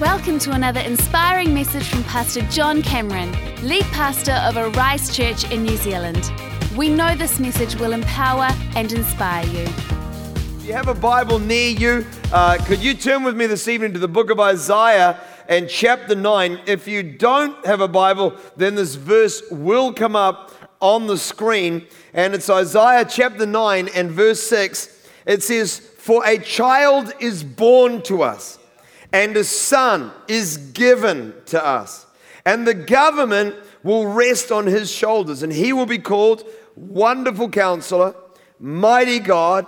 Welcome to another inspiring message from Pastor John Cameron, lead pastor of Arise Church in New Zealand. We know this message will empower and inspire you. If you have a Bible near you, uh, could you turn with me this evening to the book of Isaiah and chapter 9? If you don't have a Bible, then this verse will come up on the screen, and it's Isaiah chapter 9 and verse 6. It says, For a child is born to us and a son is given to us. And the government will rest on his shoulders, and he will be called Wonderful Counselor, Mighty God,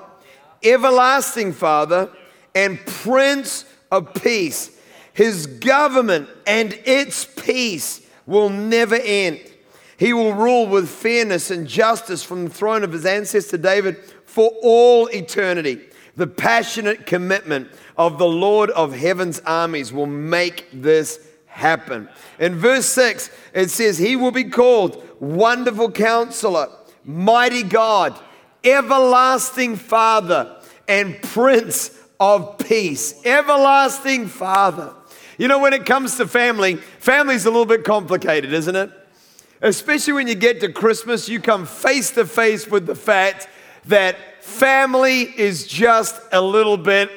Everlasting Father, and Prince of Peace. His government and its peace will never end. He will rule with fairness and justice from the throne of his ancestor David for all eternity. The passionate commitment of the Lord of heaven's armies will make this happen. In verse 6, it says, He will be called Wonderful Counselor, Mighty God, Everlasting Father, and Prince of Peace. Everlasting Father. You know, when it comes to family, family's a little bit complicated, isn't it? Especially when you get to Christmas, you come face to face with the fact that family is just a little bit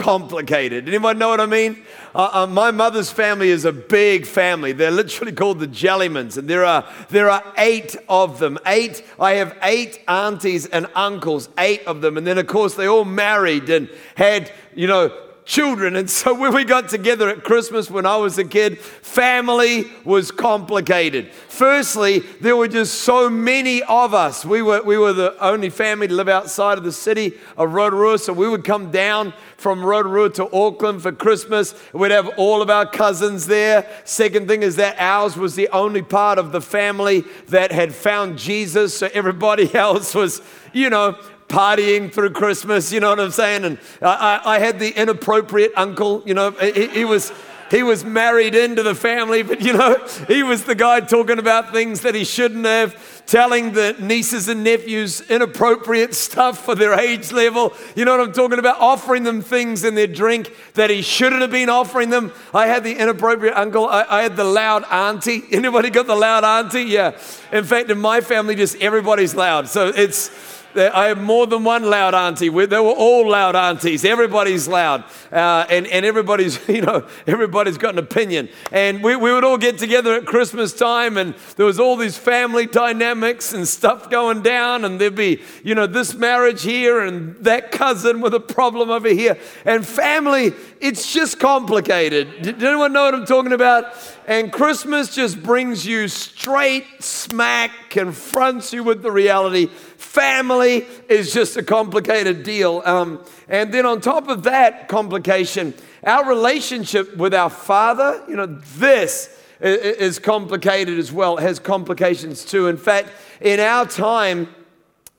complicated. Anyone know what I mean? Uh, uh, my mother's family is a big family. They're literally called the Jellymans, and there are there are eight of them. Eight. I have eight aunties and uncles. Eight of them, and then of course they all married and had you know children. And so when we got together at Christmas when I was a kid, family was complicated. Firstly, there were just so many of us. We were, we were the only family to live outside of the city of Rotorua, so we would come down from Rotorua to Auckland for Christmas. We'd have all of our cousins there. Second thing is that ours was the only part of the family that had found Jesus, so everybody else was, you know, partying through Christmas, you know what I'm saying? And I, I had the inappropriate uncle, you know, he, he was he was married into the family, but you know, he was the guy talking about things that he shouldn't have, telling the nieces and nephews inappropriate stuff for their age level. You know what I'm talking about? Offering them things in their drink that he shouldn't have been offering them. I had the inappropriate uncle. I, I had the loud auntie. Anybody got the loud auntie? Yeah. In fact, in my family, just everybody's loud. So it's, I have more than one loud auntie. They were all loud aunties. Everybody's loud, uh, and and everybody's you know everybody's got an opinion. And we, we would all get together at Christmas time, and there was all these family dynamics and stuff going down, and there'd be you know this marriage here and that cousin with a problem over here, and family. It's just complicated. Did anyone know what I'm talking about? And Christmas just brings you straight smack, confronts you with the reality Family is just a complicated deal. Um, and then on top of that complication, our relationship with our Father, you know, this is complicated as well. Has complications too. In fact, in our time,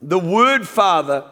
the word Father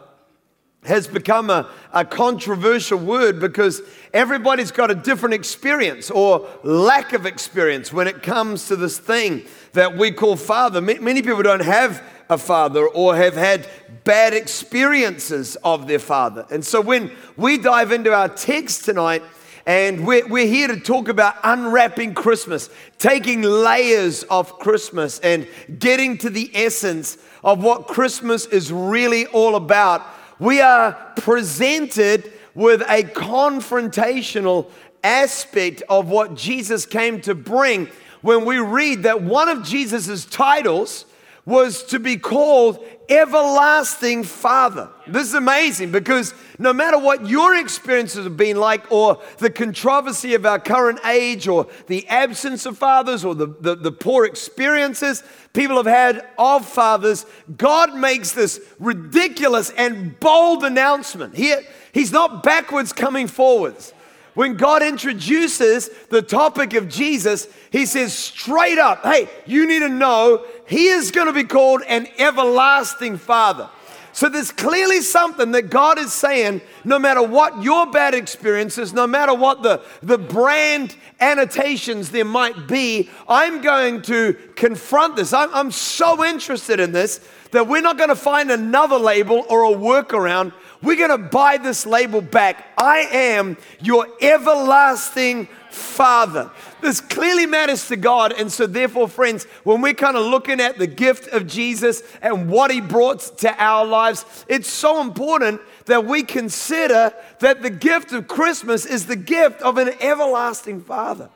has become a, a controversial word because everybody's got a different experience or lack of experience when it comes to this thing that we call Father. Many people don't have a father or have had bad experiences of their father. And so when we dive into our text tonight, and we're, we're here to talk about unwrapping Christmas, taking layers of Christmas, and getting to the essence of what Christmas is really all about. We are presented with a confrontational aspect of what Jesus came to bring when we read that one of Jesus' titles was to be called everlasting father. This is amazing because no matter what your experiences have been like, or the controversy of our current age, or the absence of fathers, or the, the, the, poor experiences people have had of fathers, God makes this ridiculous and bold announcement. He, he's not backwards coming forwards. When God introduces the topic of Jesus, he says straight up, hey, you need to know he is going to be called an everlasting father. So there's clearly something that God is saying no matter what your bad experiences, no matter what the, the brand annotations there might be, I'm going to confront this. I'm, I'm so interested in this that we're not going to find another label or a workaround. We're going to buy this label back. I am your everlasting Father. This clearly matters to God. And so, therefore, friends, when we're kind of looking at the gift of Jesus and what he brought to our lives, it's so important that we consider that the gift of Christmas is the gift of an everlasting Father.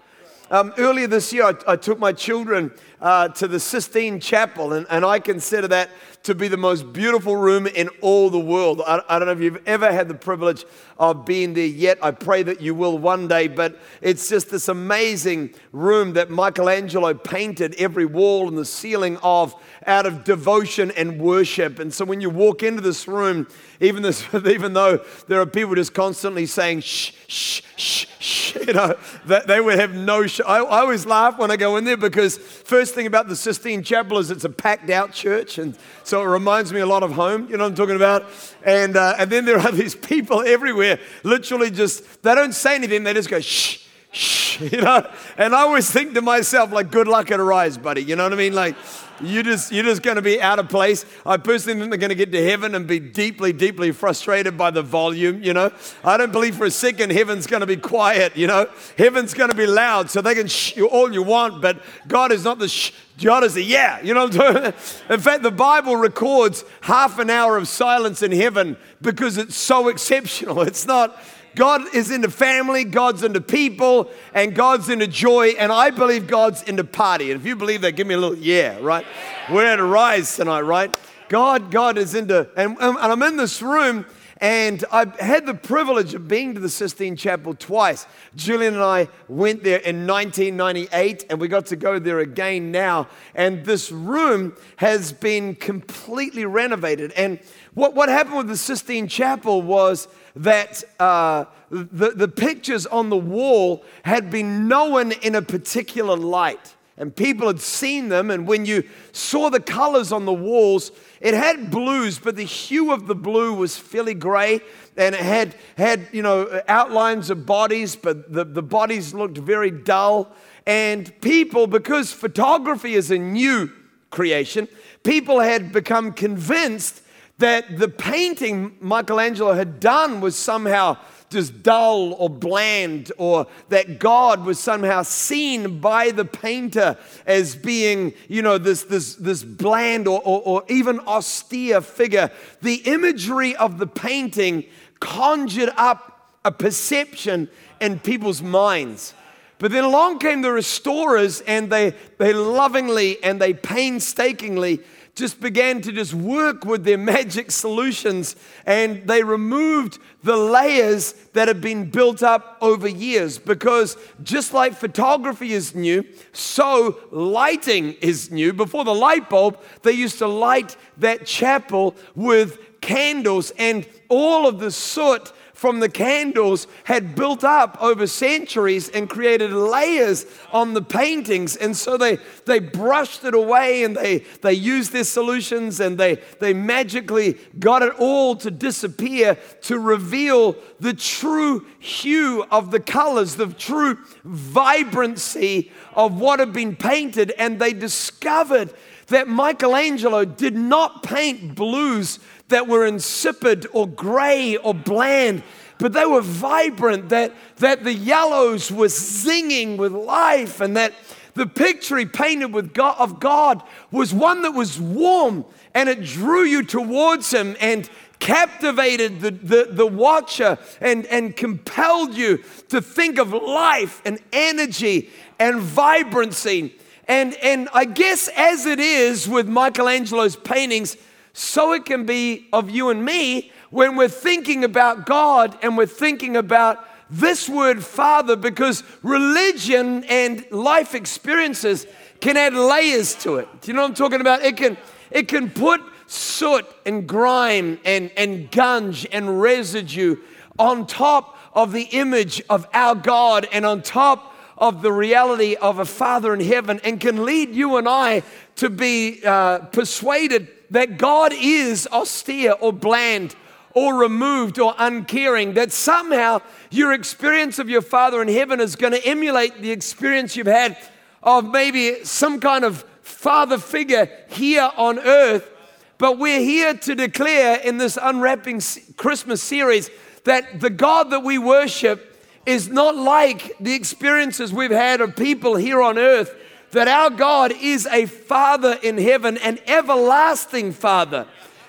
Um, earlier this year, I, I took my children uh, to the Sistine Chapel, and, and I consider that to be the most beautiful room in all the world. I, I, don't know if you've ever had the privilege of being there yet. I pray that you will one day, but it's just this amazing room that Michelangelo painted every wall and the ceiling of out of devotion and worship. And so when you walk into this room, even, this, even though there are people just constantly saying shh, shh, shh, shh, you know, that they would have no sh- I, I always laugh when I go in there because first thing about the Sistine Chapel is it's a packed out church. And so it reminds me a lot of home, you know what I'm talking about? And, uh, and then there are these people everywhere, literally just, they don't say anything, they just go shh, shh, you know? And I always think to myself, like, good luck at Arise, buddy, you know what I mean? Like, you just, you're just going to be out of place. I personally think they're going to get to heaven and be deeply, deeply frustrated by the volume, you know. I don't believe for a second heaven's going to be quiet, you know. Heaven's going to be loud so they can shh you all you want, but God is not the shh. God is the yeah, you know In fact, the Bible records half an hour of silence in heaven because it's so exceptional. It's not, God is into family, God's into people, and God's into joy. And I believe God's into party. And if you believe that, give me a little yeah, right? We're at Arise tonight, right? God, God is into, and, and I'm in this room. And I had the privilege of being to the Sistine Chapel twice. Julian and I went there in 1998, and we got to go there again now. And this room has been completely renovated. And what, what happened with the Sistine Chapel was that uh, the, the pictures on the wall had been known in a particular light. And people had seen them, and when you saw the colors on the walls, it had blues, but the hue of the blue was fairly gray, and it had, had you know, outlines of bodies, but the, the bodies looked very dull. And people, because photography is a new creation, people had become convinced that the painting Michelangelo had done was somehow just dull or bland, or that God was somehow seen by the painter as being, you know, this, this, this bland or, or, or even austere figure. The imagery of the painting conjured up a perception in people's minds. But then along came the restorers, and they, they lovingly and they painstakingly just began to just work with their magic solutions and they removed the layers that had been built up over years. Because just like photography is new so lighting is new. Before the light bulb they used to light that chapel with candles and all of the soot from the candles had built up over centuries and created layers on the paintings. And so they, they brushed it away and they, they used their solutions and they, they magically got it all to disappear to reveal the true hue of the colors, the true vibrancy of what had been painted. And they discovered that Michelangelo did not paint blues that were insipid or gray or bland, but they were vibrant, that, that the yellows were singing with life, and that the picture he painted with God, of God was one that was warm and it drew you towards him and captivated the, the, the watcher and, and compelled you to think of life and energy and vibrancy. And, and I guess as it is with Michelangelo's paintings, so it can be of you and me when we're thinking about God and we're thinking about this word Father because religion and life experiences can add layers to it. Do you know what I'm talking about? It can, it can put soot and grime and, and gunge and residue on top of the image of our God and on top of the reality of a Father in heaven and can lead you and I to be uh, persuaded that God is austere or bland or removed or uncaring, that somehow your experience of your Father in heaven is going to emulate the experience you've had of maybe some kind of father figure here on earth. But we're here to declare in this unwrapping Christmas series that the God that we worship is not like the experiences we've had of people here on earth, that our God is a Father in heaven, an everlasting Father.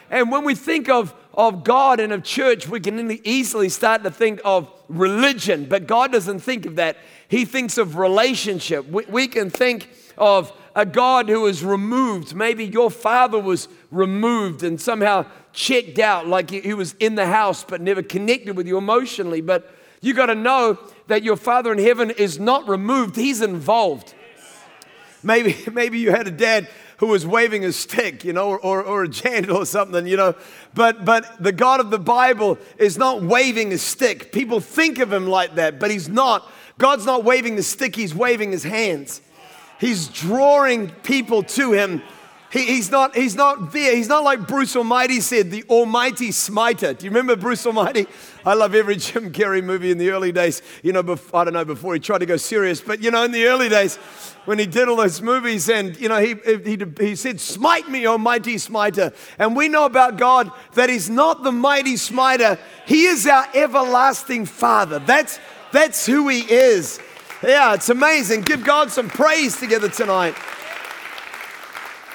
And when we think of, of God and of church, we can easily start to think of religion, but God doesn't think of that. He thinks of relationship. We, we can think of a God who is removed. Maybe your father was removed and somehow checked out, like he was in the house but never connected with you emotionally. But you got to know that your Father in heaven is not removed, He's involved. Maybe, maybe you had a dad who was waving a stick, you know, or, or, or, a jandle or something, you know. But, but the God of the Bible is not waving a stick. People think of him like that, but he's not. God's not waving the stick, he's waving his hands. He's drawing people to him he, he's, not, he's not. He's not like Bruce Almighty said, the Almighty Smiter. Do you remember Bruce Almighty? I love every Jim Carrey movie in the early days. You know, before, I don't know, before he tried to go serious, but you know, in the early days when he did all those movies and, you know, he, he, he said, Smite me, Almighty Smiter. And we know about God that He's not the mighty smiter, He is our everlasting Father. That's, that's who He is. Yeah, it's amazing. Give God some praise together tonight.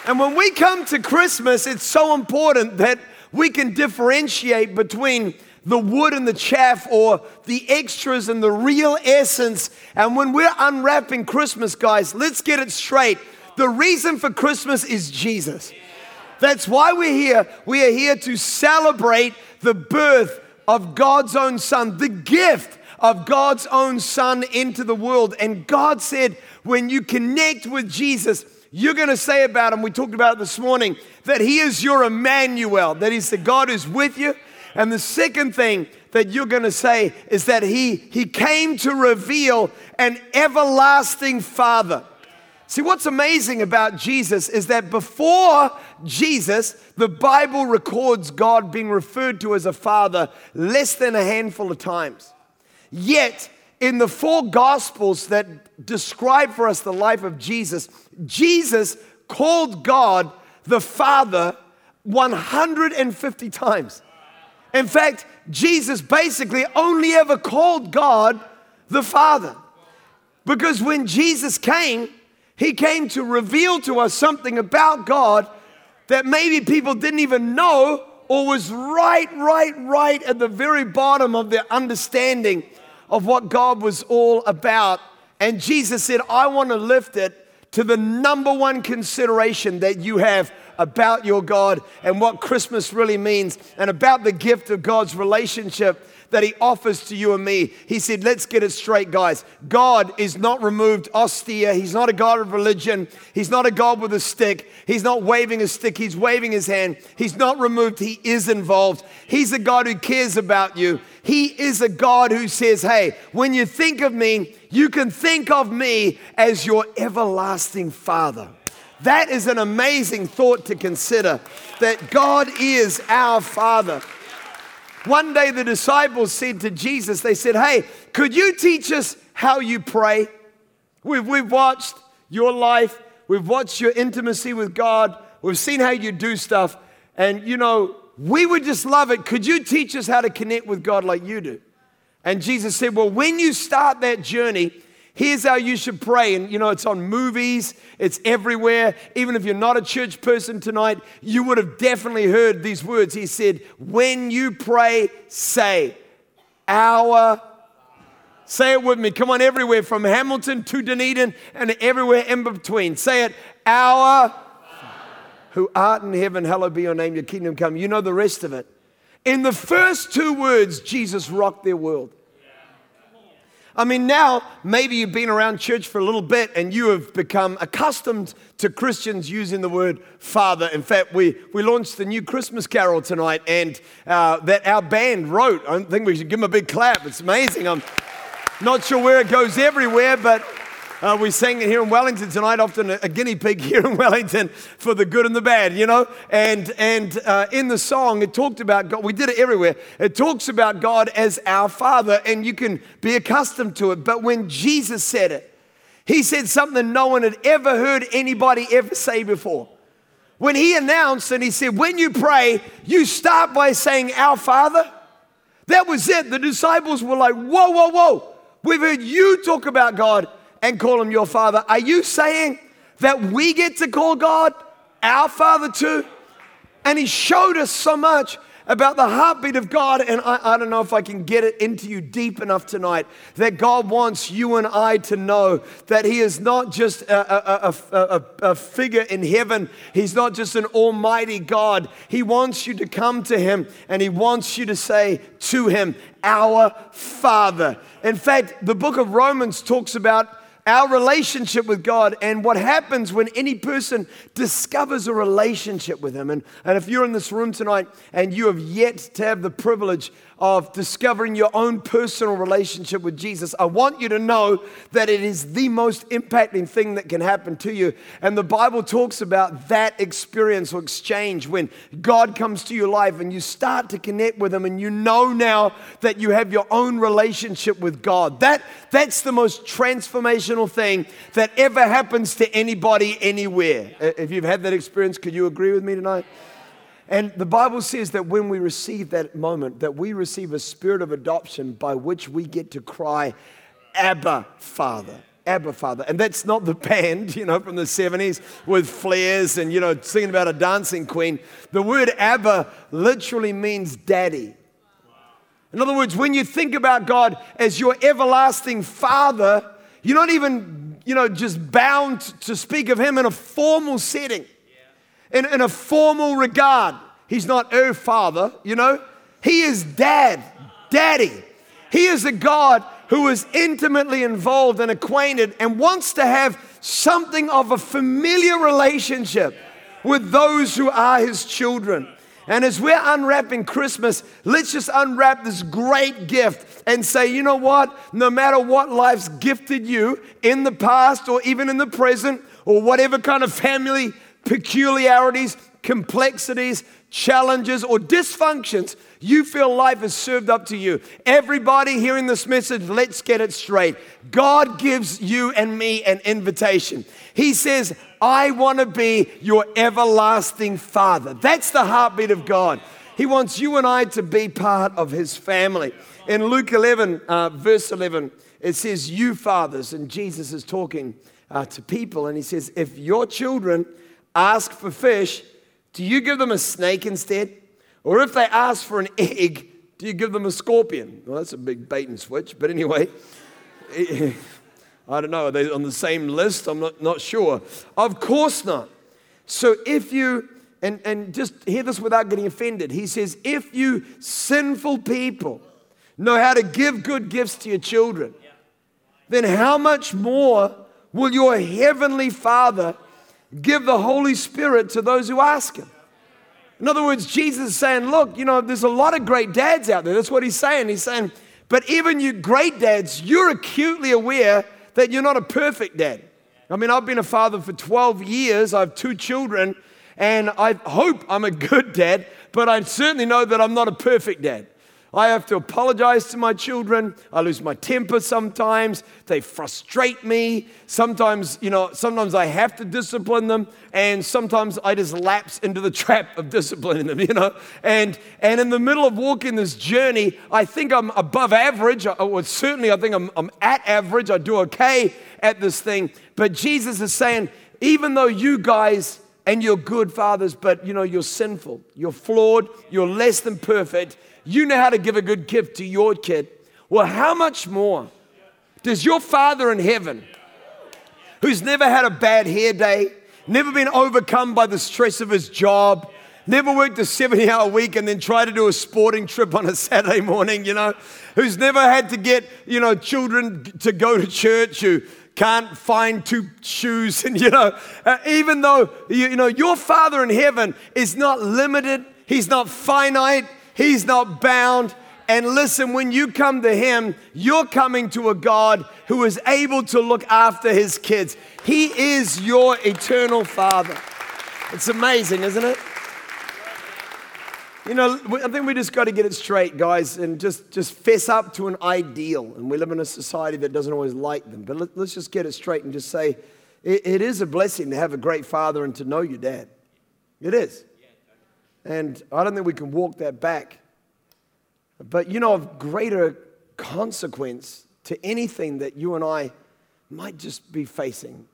And when we come to Christmas, it's so important that we can differentiate between the wood and the chaff or the extras and the real essence. And when we're unwrapping Christmas, guys, let's get it straight. The reason for Christmas is Jesus. That's why we're here. We are here to celebrate the birth of God's own Son, the gift of God's own Son into the world. And God said, when you connect with Jesus, you're going to say about him, we talked about it this morning, that he is your Emmanuel, that he's the God who's with you. And the second thing that you're going to say is that he, he came to reveal an everlasting Father. See, what's amazing about Jesus is that before Jesus, the Bible records God being referred to as a father less than a handful of times. Yet, in the four gospels that describe for us the life of Jesus, Jesus called God the Father 150 times. In fact, Jesus basically only ever called God the Father. Because when Jesus came, he came to reveal to us something about God that maybe people didn't even know or was right, right, right at the very bottom of their understanding of what God was all about. And Jesus said, I want to lift it to the number one consideration that you have about your God and what Christmas really means and about the gift of God's relationship that He offers to you and me. He said, Let's get it straight, guys. God is not removed, austere. He's not a God of religion. He's not a God with a stick. He's not waving a stick. He's waving His hand. He's not removed. He is involved. He's a God who cares about you. He is a God who says, Hey, when you think of me, you can think of me as your everlasting Father. That is an amazing thought to consider that God is our Father. One day the disciples said to Jesus, they said, Hey, could you teach us how you pray? We've, we've watched your life, we've watched your intimacy with God, we've seen how you do stuff, and you know, we would just love it. Could you teach us how to connect with God like you do? And Jesus said, Well, when you start that journey, Here's how you should pray. And you know, it's on movies, it's everywhere. Even if you're not a church person tonight, you would have definitely heard these words. He said, When you pray, say, Our. Say it with me. Come on, everywhere from Hamilton to Dunedin and everywhere in between. Say it, Our. Who art in heaven, hallowed be your name, your kingdom come. You know the rest of it. In the first two words, Jesus rocked their world. I mean, now maybe you've been around church for a little bit and you have become accustomed to Christians using the word Father. In fact, we, we launched the new Christmas carol tonight and uh, that our band wrote. I think we should give them a big clap. It's amazing. I'm not sure where it goes everywhere, but uh, we sang it here in Wellington tonight, often a, guinea pig here in Wellington for the good and the bad, you know. And and uh, in the song, it talked about God. We did it everywhere. It talks about God as our Father, and you can be accustomed to it. But when Jesus said it, He said something no one had ever heard anybody ever say before. when he announced and he said, When you pray, you start by saying, Our Father. That was it. The disciples were like, Whoa, whoa, whoa. We've heard you talk about God and call him your Father. Are you saying that we get to call God our Father too? And he showed us so much about the heartbeat of God. And I, I, don't know if I can get it into you deep enough tonight that God wants you and I to know that He is not just a, a, a, a figure in heaven, He's not just an almighty God. He wants you to come to Him and He wants you to say to Him, Our Father. In fact, the book of Romans talks about our relationship with God and what happens when any person discovers a relationship with Him. And, and if you're in this room tonight and you have yet to have the privilege of discovering your own personal relationship with Jesus, I want you to know that it is the most impacting thing that can happen to you. And the Bible talks about that experience or exchange when God comes to your life and you start to connect with Him and you know now that you have your own relationship with God. That, that's the most transformational thing that ever happens to anybody anywhere. If you've had that experience, could you agree with me tonight? And the Bible says that when we receive that moment, that we receive a spirit of adoption by which we get to cry, Abba, Father. Abba Father. And that's not the band, you know, from the 70s with flares and, you know, singing about a dancing queen. The word Abba literally means daddy. In other words, when you think about God as your everlasting Father, you're not even, you know, just bound to speak of Him in a formal setting in, in a formal regard. He's not her father, you know. He is dad, daddy. He is a God who is intimately involved and acquainted and wants to have something of a familiar relationship with those who are his children. And as we're unwrapping Christmas, let's just unwrap this great gift and say, you know what? No matter what life's gifted you in the past or even in the present, or whatever kind of family peculiarities, complexities, challenges, or dysfunctions you feel life is served up to you. Everybody hearing this message, let's get it straight. God gives you and me an invitation. He says, I want to be your everlasting Father. That's the heartbeat of God. He wants you and I to be part of His family. In Luke 11, uh, verse 11, it says, You fathers, and Jesus is talking uh, to people, and He says, If your children ask for fish, do you give them a snake instead? Or if they ask for an egg, do you give them a scorpion? Well, that's a big bait and switch, but anyway, I don't know. Are they on the same list? I'm not, not sure. Of course not. So if you, and, and just hear this without getting offended, he says, if you sinful people know how to give good gifts to your children, then how much more will your heavenly Father? Give the Holy Spirit to those who ask Him. In other words, Jesus is saying, Look, you know, there's a lot of great dads out there. That's what He's saying. He's saying, But even you great dads, you're acutely aware that you're not a perfect dad. I mean, I've been a father for 12 years, I have two children, and I hope I'm a good dad, but I certainly know that I'm not a perfect dad. I have to apologize to my children. I lose my temper sometimes. They frustrate me. Sometimes, you know, sometimes I have to discipline them, and sometimes I just lapse into the trap of disciplining them, you know. And and in the middle of walking this journey, I think I'm above average. Uh, or certainly I think I'm, I'm at average. I do okay at this thing. But Jesus is saying, even though you guys and you're good fathers, but you know, you're sinful, you're flawed, you're less than perfect you know how to give a good gift to your kid. Well, how much more does your Father in heaven, who's never had a bad hair day, never been overcome by the stress of his job, never worked a 70 hour week and then try to do a sporting trip on a Saturday morning, you know, who's never had to get, you know, children to go to church, who can't find two shoes, and, you know, uh, even though, you, you know, your Father in heaven is not limited, He's not finite, He's not bound. And listen, when you come to Him, you're coming to a God who is able to look after His kids. He is your eternal Father. It's amazing, isn't it? You know, I think we just got to get it straight, guys, and just, just fess up to an ideal. And we live in a society that doesn't always like them. But let, us just get it straight and just say it, it is a blessing to have a great father and to know your dad. It is. And I don't think we can walk that back. But you know, of greater consequence to anything that you and I might just be facing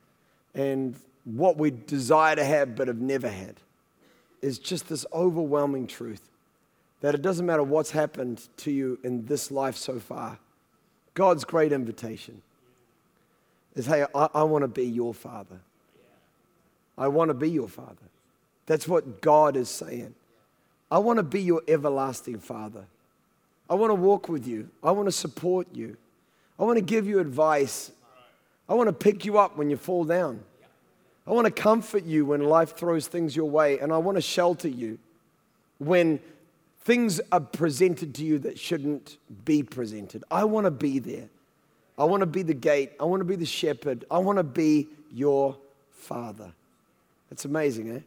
and what we desire to have but have never had is just this overwhelming truth that it doesn't matter what's happened to you in this life so far. God's great invitation is hey, I, I want to be your father. I want to be your father. That's what God is saying. I want to be your everlasting father. I want to walk with you. I want to support you. I want to give you advice. I want to pick you up when you fall down. I want to comfort you when life throws things your way. And I want to shelter you when things are presented to you that shouldn't be presented. I want to be there. I want to be the gate. I want to be the shepherd. I want to be your father. That's amazing, eh?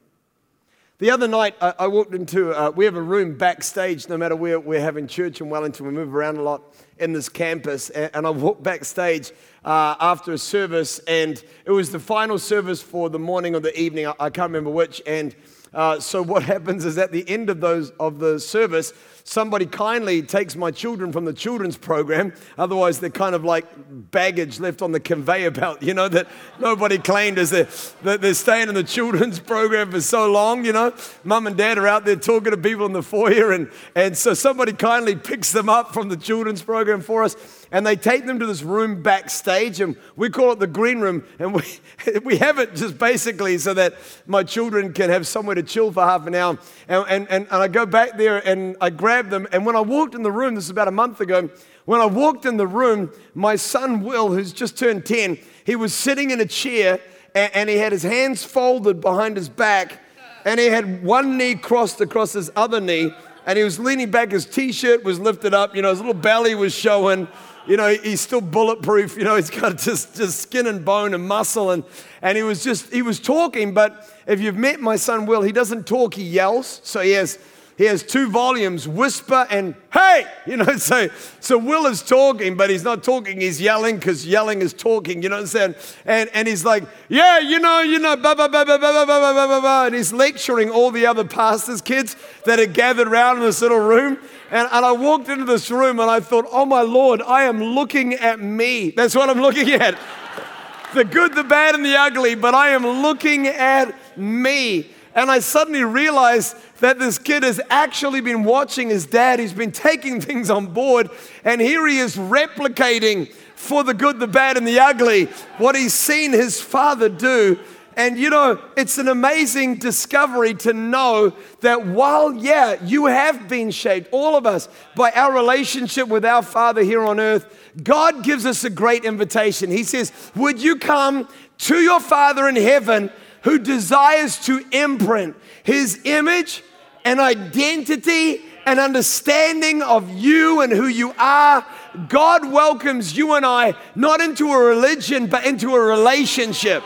The other night, I, I walked into, uh, we have a room backstage no matter where we're having church in Wellington. We move around a lot in this campus. And, and I walked backstage uh, after a service, and it was the final service for the morning or the evening. I, I can't remember which. And uh, so what happens is at the end of those of the service, somebody kindly takes my children from the children's program. Otherwise, they're kind of like baggage left on the conveyor belt, you know, that nobody claimed as they're, they're staying in the children's program for so long, you know. Mum and dad are out there talking to people in the foyer, and, and so somebody kindly picks them up from the children's program for us and they take them to this room backstage, and we call it the green room. And we, we have it just basically so that my children can have somewhere to chill for half an hour. And, and, and, and I go back there and I grab them. And when I walked in the room, this is about a month ago, when I walked in the room, my son Will, who's just turned 10, he was sitting in a chair and, and he had his hands folded behind his back, and he had one knee crossed across his other knee and he was leaning back. His t-shirt was lifted up. You know, his little belly was showing you know, he's still bulletproof. You know, he's got just, just skin and bone and muscle. And, and he was just, he was talking. But if you've met my son Will, he doesn't talk, he yells. So he has, he has two volumes, whisper and hey, you know, so, so Will is talking, but he's not talking, he's yelling because yelling is talking, you know what I'm saying? And, and he's like, yeah, you know, you know, blah, blah, blah, blah, blah, blah, blah, blah, blah. And he's lecturing all the other pastors' kids that are gathered around in this little room. And, and I walked into this room and I thought, oh my Lord, I am looking at me. That's what I'm looking at. the good, the bad, and the ugly, but I am looking at me. And I suddenly realized that this kid has actually been watching his dad. He's been taking things on board, and here he is replicating for the good, the bad, and the ugly what he's seen his father do and you know, it's an amazing discovery to know that while, yeah, you have been shaped, all of us, by our relationship with our Father here on earth, God gives us a great invitation. He says, Would you come to your Father in heaven who desires to imprint his image and identity and understanding of you and who you are? God welcomes you and I not into a religion, but into a relationship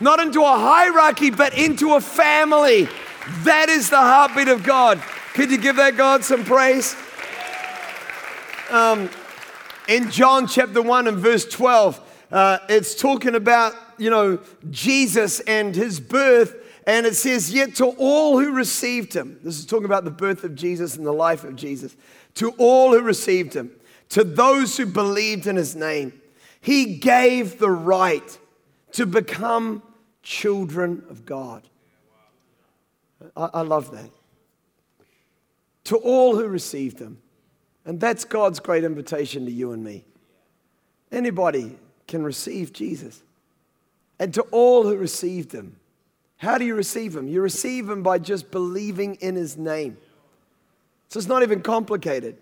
not into a hierarchy, but into a family. That is the heartbeat of God. Could you give that God some praise? Um, in John chapter 1 and verse 12, uh, it's talking about, you know, Jesus and his birth. And it says, Yet to all who received him, this is talking about the birth of Jesus and the life of Jesus, to all who received him, to those who believed in his name, he gave the right to become children of God. I, I love that. To all who received them. And that's God's great invitation to you and me. Anybody can receive Jesus. And to all who received him. How do you receive him? You receive him by just believing in his name. So it's not even complicated.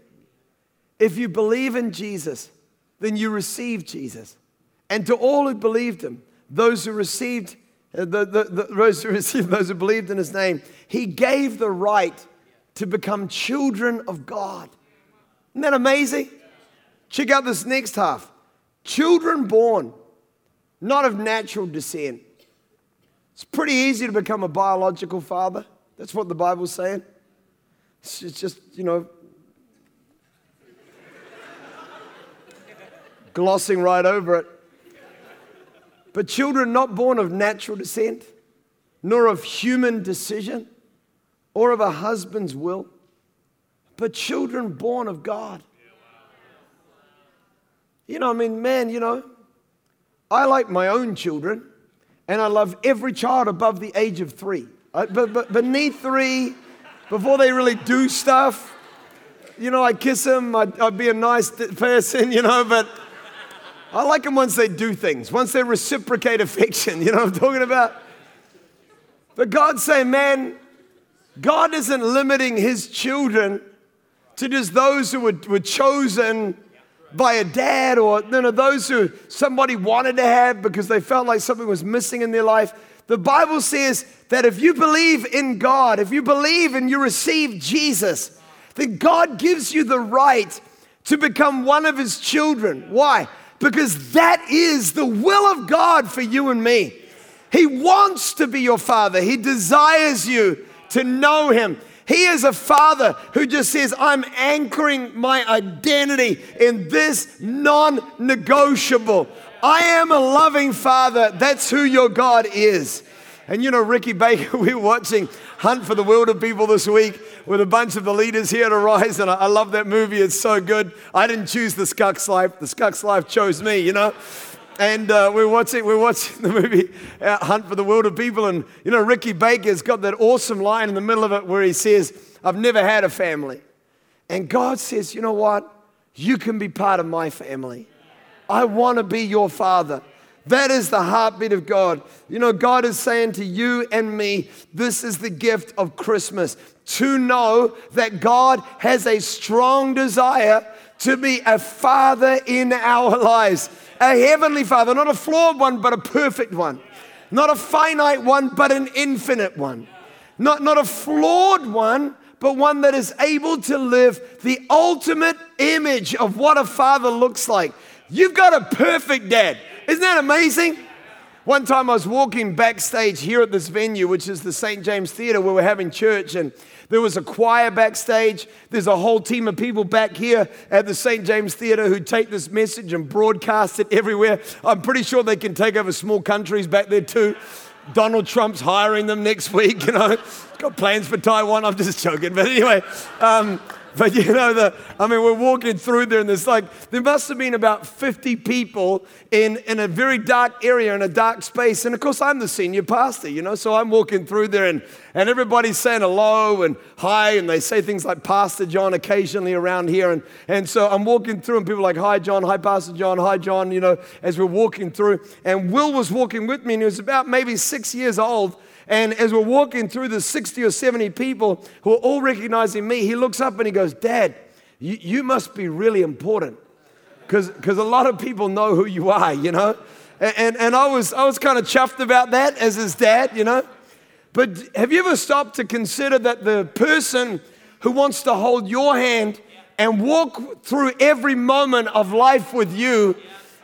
If you believe in Jesus, then you receive Jesus. And to all who believed him, those who received uh, the, the, the, those who received, those who believed in his name, he gave the right to become children of God. Isn't that amazing? Check out this next half. Children born, not of natural descent. It's pretty easy to become a biological father. That's what the Bible's saying. It's just, you know, glossing right over it. But children not born of natural descent, nor of human decision, or of a husband's will, but children born of God. You know, I mean, man, you know, I like my own children, and I love every child above the age of three. I, but, but beneath three, before they really do stuff, you know, I kiss them, I'd, I'd be a nice person, you know, but I like them once they do things, once they reciprocate affection, you know what I'm talking about? But God's saying, man, God isn't limiting his children to just those who were, were chosen by a dad or you know, those who somebody wanted to have because they felt like something was missing in their life. The Bible says that if you believe in God, if you believe and you receive Jesus, then God gives you the right to become one of his children. Why? Because that is the will of God for you and me. He wants to be your father, he desires you to know him. He is a father who just says, I'm anchoring my identity in this non negotiable. I am a loving father. That's who your God is. And you know, Ricky Baker, we were watching Hunt for the Wilderpeople this week with a bunch of the leaders here to rise. And I, love that movie. It's so good. I didn't choose the Skux life, the Skux life chose me, you know and uh, we're watching we're watching the movie uh, Hunt for the World of Wilderpeople, and you know Ricky Baker's got that awesome line in the middle of it where he says, "I've never had a family," and God says, "You know what? You can be part of my family. I want to be your father." That is the heartbeat of God. You know, God is saying to you and me, this is the gift of Christmas to know that God has a strong desire to be a father in our lives a heavenly Father, not a flawed one, but a perfect one. Not a finite one, but an infinite one. Not, not a flawed one, but one that is able to live the ultimate image of what a father looks like. You've got a perfect dad. Isn't that amazing? One time I was walking backstage here at this venue, which is the St. James Theatre, where we're having church, and there was a choir backstage. There's a whole team of people back here at the St. James Theatre who take this message and broadcast it everywhere. I'm pretty sure they can take over small countries back there too. Donald Trump's hiring them next week, you know. Got plans for Taiwan. I'm just joking. But anyway, um, but you know, the, I mean, we're walking through there, and there's like, there must have been about 50 people in, in a very dark area, in a dark space. And of course, I'm the senior pastor, you know, so I'm walking through there, and, and everybody's saying hello and hi, and they say things like Pastor John occasionally around here. And, and so I'm walking through, and people are like, Hi, John, hi, Pastor John, hi, John, you know, as we're walking through. And Will was walking with me, and he was about maybe six years old. And as we're walking through the 60 or 70 people who are all recognizing me, he looks up and he goes, Dad, you, you must be really important. Because a lot of people know who you are, you know? And, and, and I was, I was kind of chuffed about that as his dad, you know? But have you ever stopped to consider that the person who wants to hold your hand and walk through every moment of life with you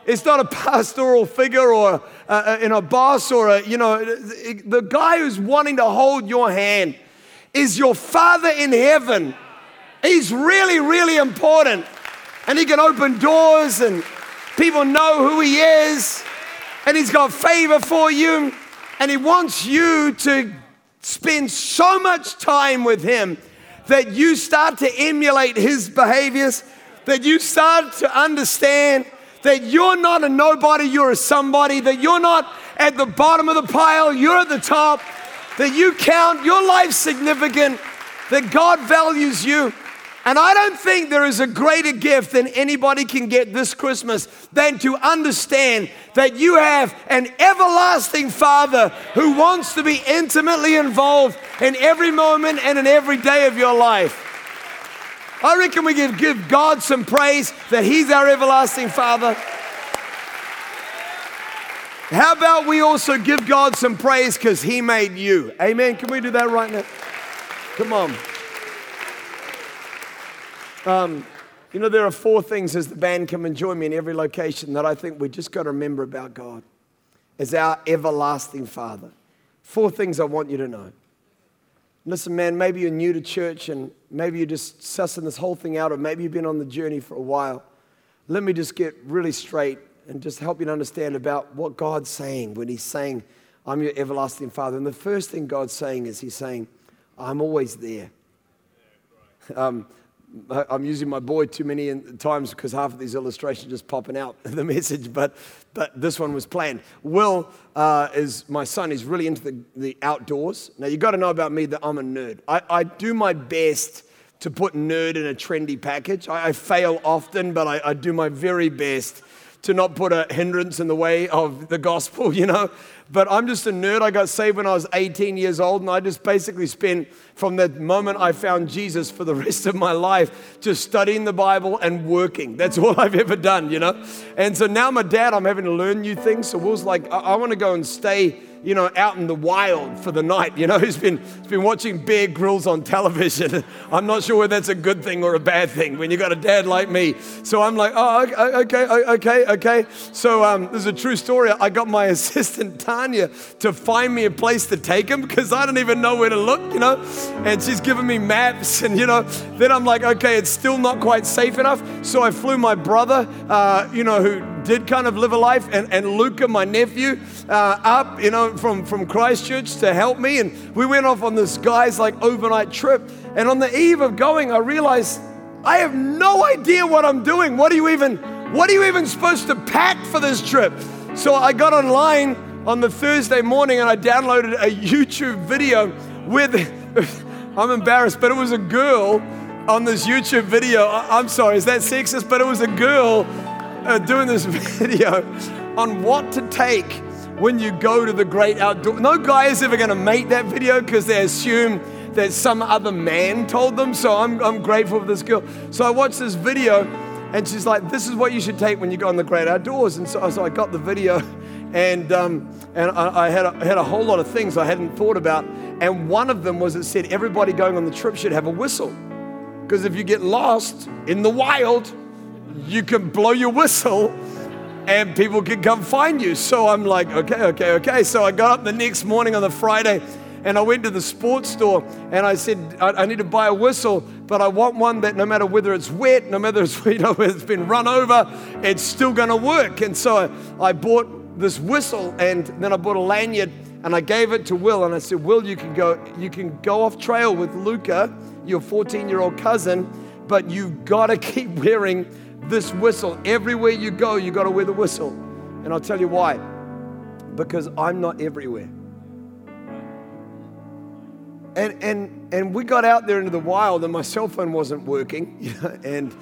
it's not a pastoral figure or uh, uh, a, a, a boss or a, you know, the guy who's wanting to hold your hand is your Father in heaven. He's really, really important. And he can open doors and people know who he is. And he's got favor for you. And he wants you to spend so much time with him that you start to emulate his behaviors, that you start to understand that you're not a nobody, you're a somebody, that you're not at the bottom of the pile, you're at the top, that you count, your life's significant, that God values you. And I don't think there is a greater gift than anybody can get this Christmas than to understand that you have an everlasting Father who wants to be intimately involved in every moment and in every day of your life. I reckon we can give God some praise that He's our everlasting Father. How about we also give God some praise because He made you? Amen. Can we do that right now? Come on. Um, you know, there are four things as the band come and join me in every location that I think we just got to remember about God as our everlasting Father. Four things I want you to know. Listen, man, maybe you're new to church and maybe you're just sussing this whole thing out, or maybe you've been on the journey for a while. Let me just get really straight and just help you to understand about what God's saying when He's saying, I'm your everlasting Father. And the first thing God's saying is, He's saying, I'm always there. Um, I'm using my boy too many times because half of these illustrations just popping out the message, but, but this one was planned. Will uh, is my son. He's really into the, the outdoors. Now, you've got to know about me that I'm a nerd. I, I do my best to put nerd in a trendy package. I, I fail often, but I, I do my very best to not put a hindrance in the way of the gospel, you know. But I'm just a nerd. I got saved when I was 18 years old, and I just basically spent from the moment I found Jesus for the rest of my life just studying the Bible and working. That's all I've ever done, you know. And so now my dad, I'm having to learn new things. So Will's like, I, I want to go and stay you know, out in the wild for the night. You know, he's been, he's been watching Bear Grylls on television. I'm not sure whether that's a good thing or a bad thing when you've got a dad like me. So I'm like, oh, okay, okay, okay. So um, there's a true story. I got my assistant Tanya to find me a place to take him because I don't even know where to look, you know. And she's giving me maps, and you know, then I'm like, okay, it's still not quite safe enough. So I flew my brother, uh, you know, who did kind of live a life, and, and Luca, my nephew, uh, up, you know, from, from Christchurch to help me. And we went off on this guy's like overnight trip. And on the eve of going, I realized I have no idea what I'm doing. What are you even, what are you even supposed to pack for this trip? So I got online on the Thursday morning and I downloaded a YouTube video with, I'm embarrassed, but it was a girl on this YouTube video. I'm sorry, is that sexist? But it was a girl uh, doing this video on what to take when you go to the great outdoor. No guy is ever going to make that video because they assume that some other man told them. So I'm, I'm grateful for this girl. So I watched this video and she's like, This is what you should take when you go on the great outdoors. And so, so I got the video and, um, and I, I, had a, had a whole lot of things I hadn't thought about. And one of them was it said everybody going on the trip should have a whistle. Because if you get lost in the wild, you can blow your whistle and people can come find you. So I'm like, okay, okay, okay. So I got up the next morning on the Friday and I went to the sports store and I said, I, I need to buy a whistle, but I want one that no matter whether it's wet, no matter it's, you know, it's been run over, it's still going to work. And so I, I bought this whistle and then I bought a lanyard and I gave it to Will and I said, Will, you can go, you can go off trail with Luca, your 14 year old cousin, but you've got to keep wearing this whistle. Everywhere you go, you got to wear the whistle. And I'll tell you why. Because I'm not everywhere. And, and, and we got out there into the wild, and my cell phone wasn't working. You know, and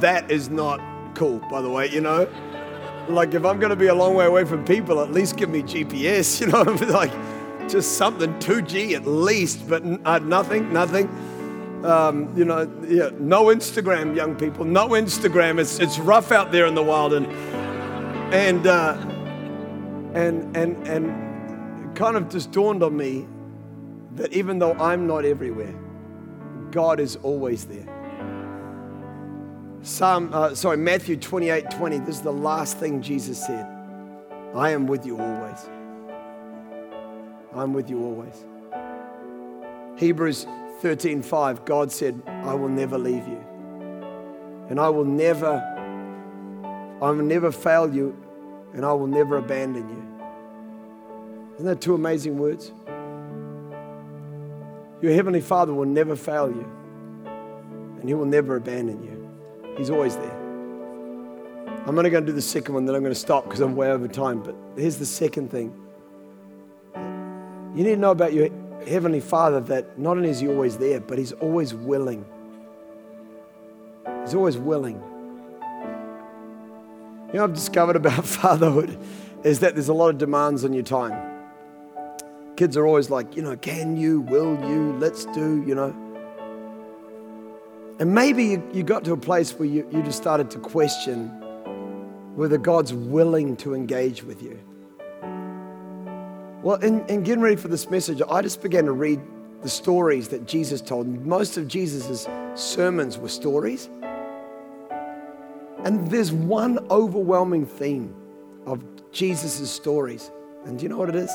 that is not cool, by the way, you know. Like, if I'm going to be a long way away from people, at least give me GPS, you know. like, just something, 2G at least, but uh, nothing, nothing um, you know, yeah, no Instagram, young people, no Instagram. It's, it's rough out there in the wild. And, and, uh, and, and, and kind of just dawned on me that even though I'm not everywhere, God is always there. Psalm, uh, sorry, Matthew 28 20, this is the last thing Jesus said. I am with you always. I'm with you always. Hebrews 13:5 God said, "I will never leave you. And I will never I will never fail you and I will never abandon you." Isn't that two amazing words? Your heavenly Father will never fail you. And he will never abandon you. He's always there. I'm only going to do the second one, then I'm going to stop because I'm way over time. But here's the second thing. You need to know about your Heavenly Father that not only is He always there, but He's always willing. He's always willing. You know, I've discovered about fatherhood is that there's a lot of demands on your time. Kids are always like, you know, can you, will you, let's do, you know. And maybe you, you got to a place where you, you just started to question whether God's willing to engage with you. Well, in, in getting ready for this message, I just began to read the stories that Jesus told. Most of Jesus' sermons were stories. And there's one overwhelming theme of Jesus' stories. And do you know what it is?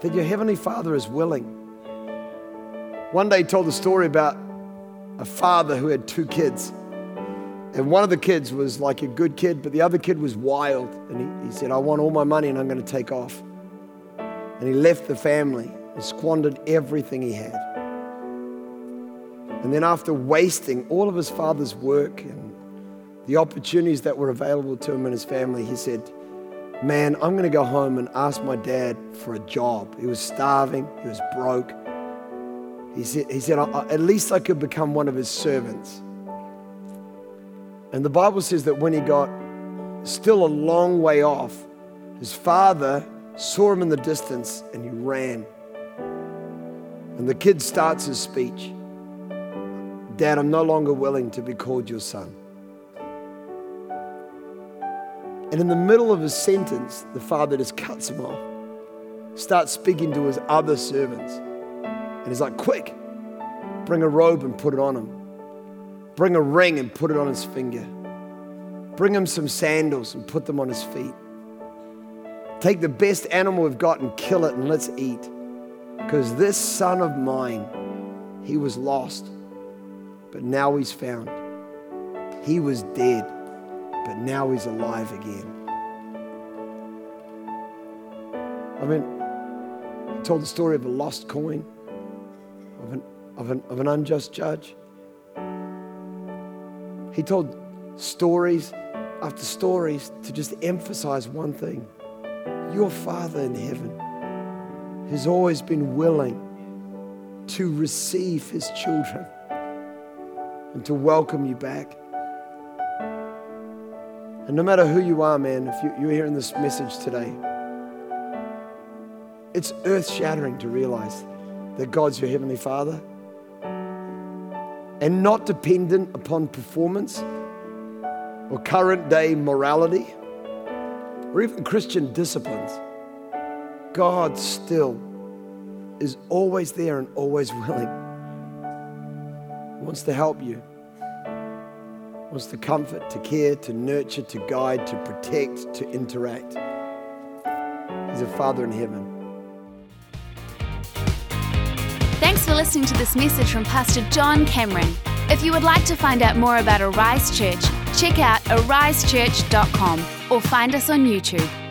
That your Heavenly Father is willing. One day he told a story about a father who had two kids. And one of the kids was like a good kid, but the other kid was wild. And he, he said, I want all my money and I'm going to take off. And he left the family and squandered everything he had. And then, after wasting all of his father's work and the opportunities that were available to him and his family, he said, Man, I'm going to go home and ask my dad for a job. He was starving, he was broke. He said, he said At least I could become one of his servants. And the Bible says that when he got still a long way off, his father saw him in the distance and he ran. And the kid starts his speech Dad, I'm no longer willing to be called your son. And in the middle of his sentence, the father just cuts him off, starts speaking to his other servants. And he's like, Quick, bring a robe and put it on him. Bring a ring and put it on his finger. Bring him some sandals and put them on his feet. Take the best animal we've got and kill it and let's eat. Because this son of mine, he was lost, but now he's found. He was dead, but now he's alive again. I mean, he told the story of a lost coin, of an, of an, of an unjust judge. He told stories after stories to just emphasize one thing your Father in heaven has always been willing to receive his children and to welcome you back. And no matter who you are, man, if you, are hearing this message today, it's earth shattering to realize that God's your Heavenly Father and not dependent upon performance or current day morality or even Christian disciplines, God still is always there and always willing. He wants to help you, he wants to comfort, to care, to nurture, to guide, to protect, to interact. He's a Father in heaven. Thanks for listening to this message from Pastor John Cameron. If you would like to find out more about Arise Church, check out arisechurch.com or find us on YouTube.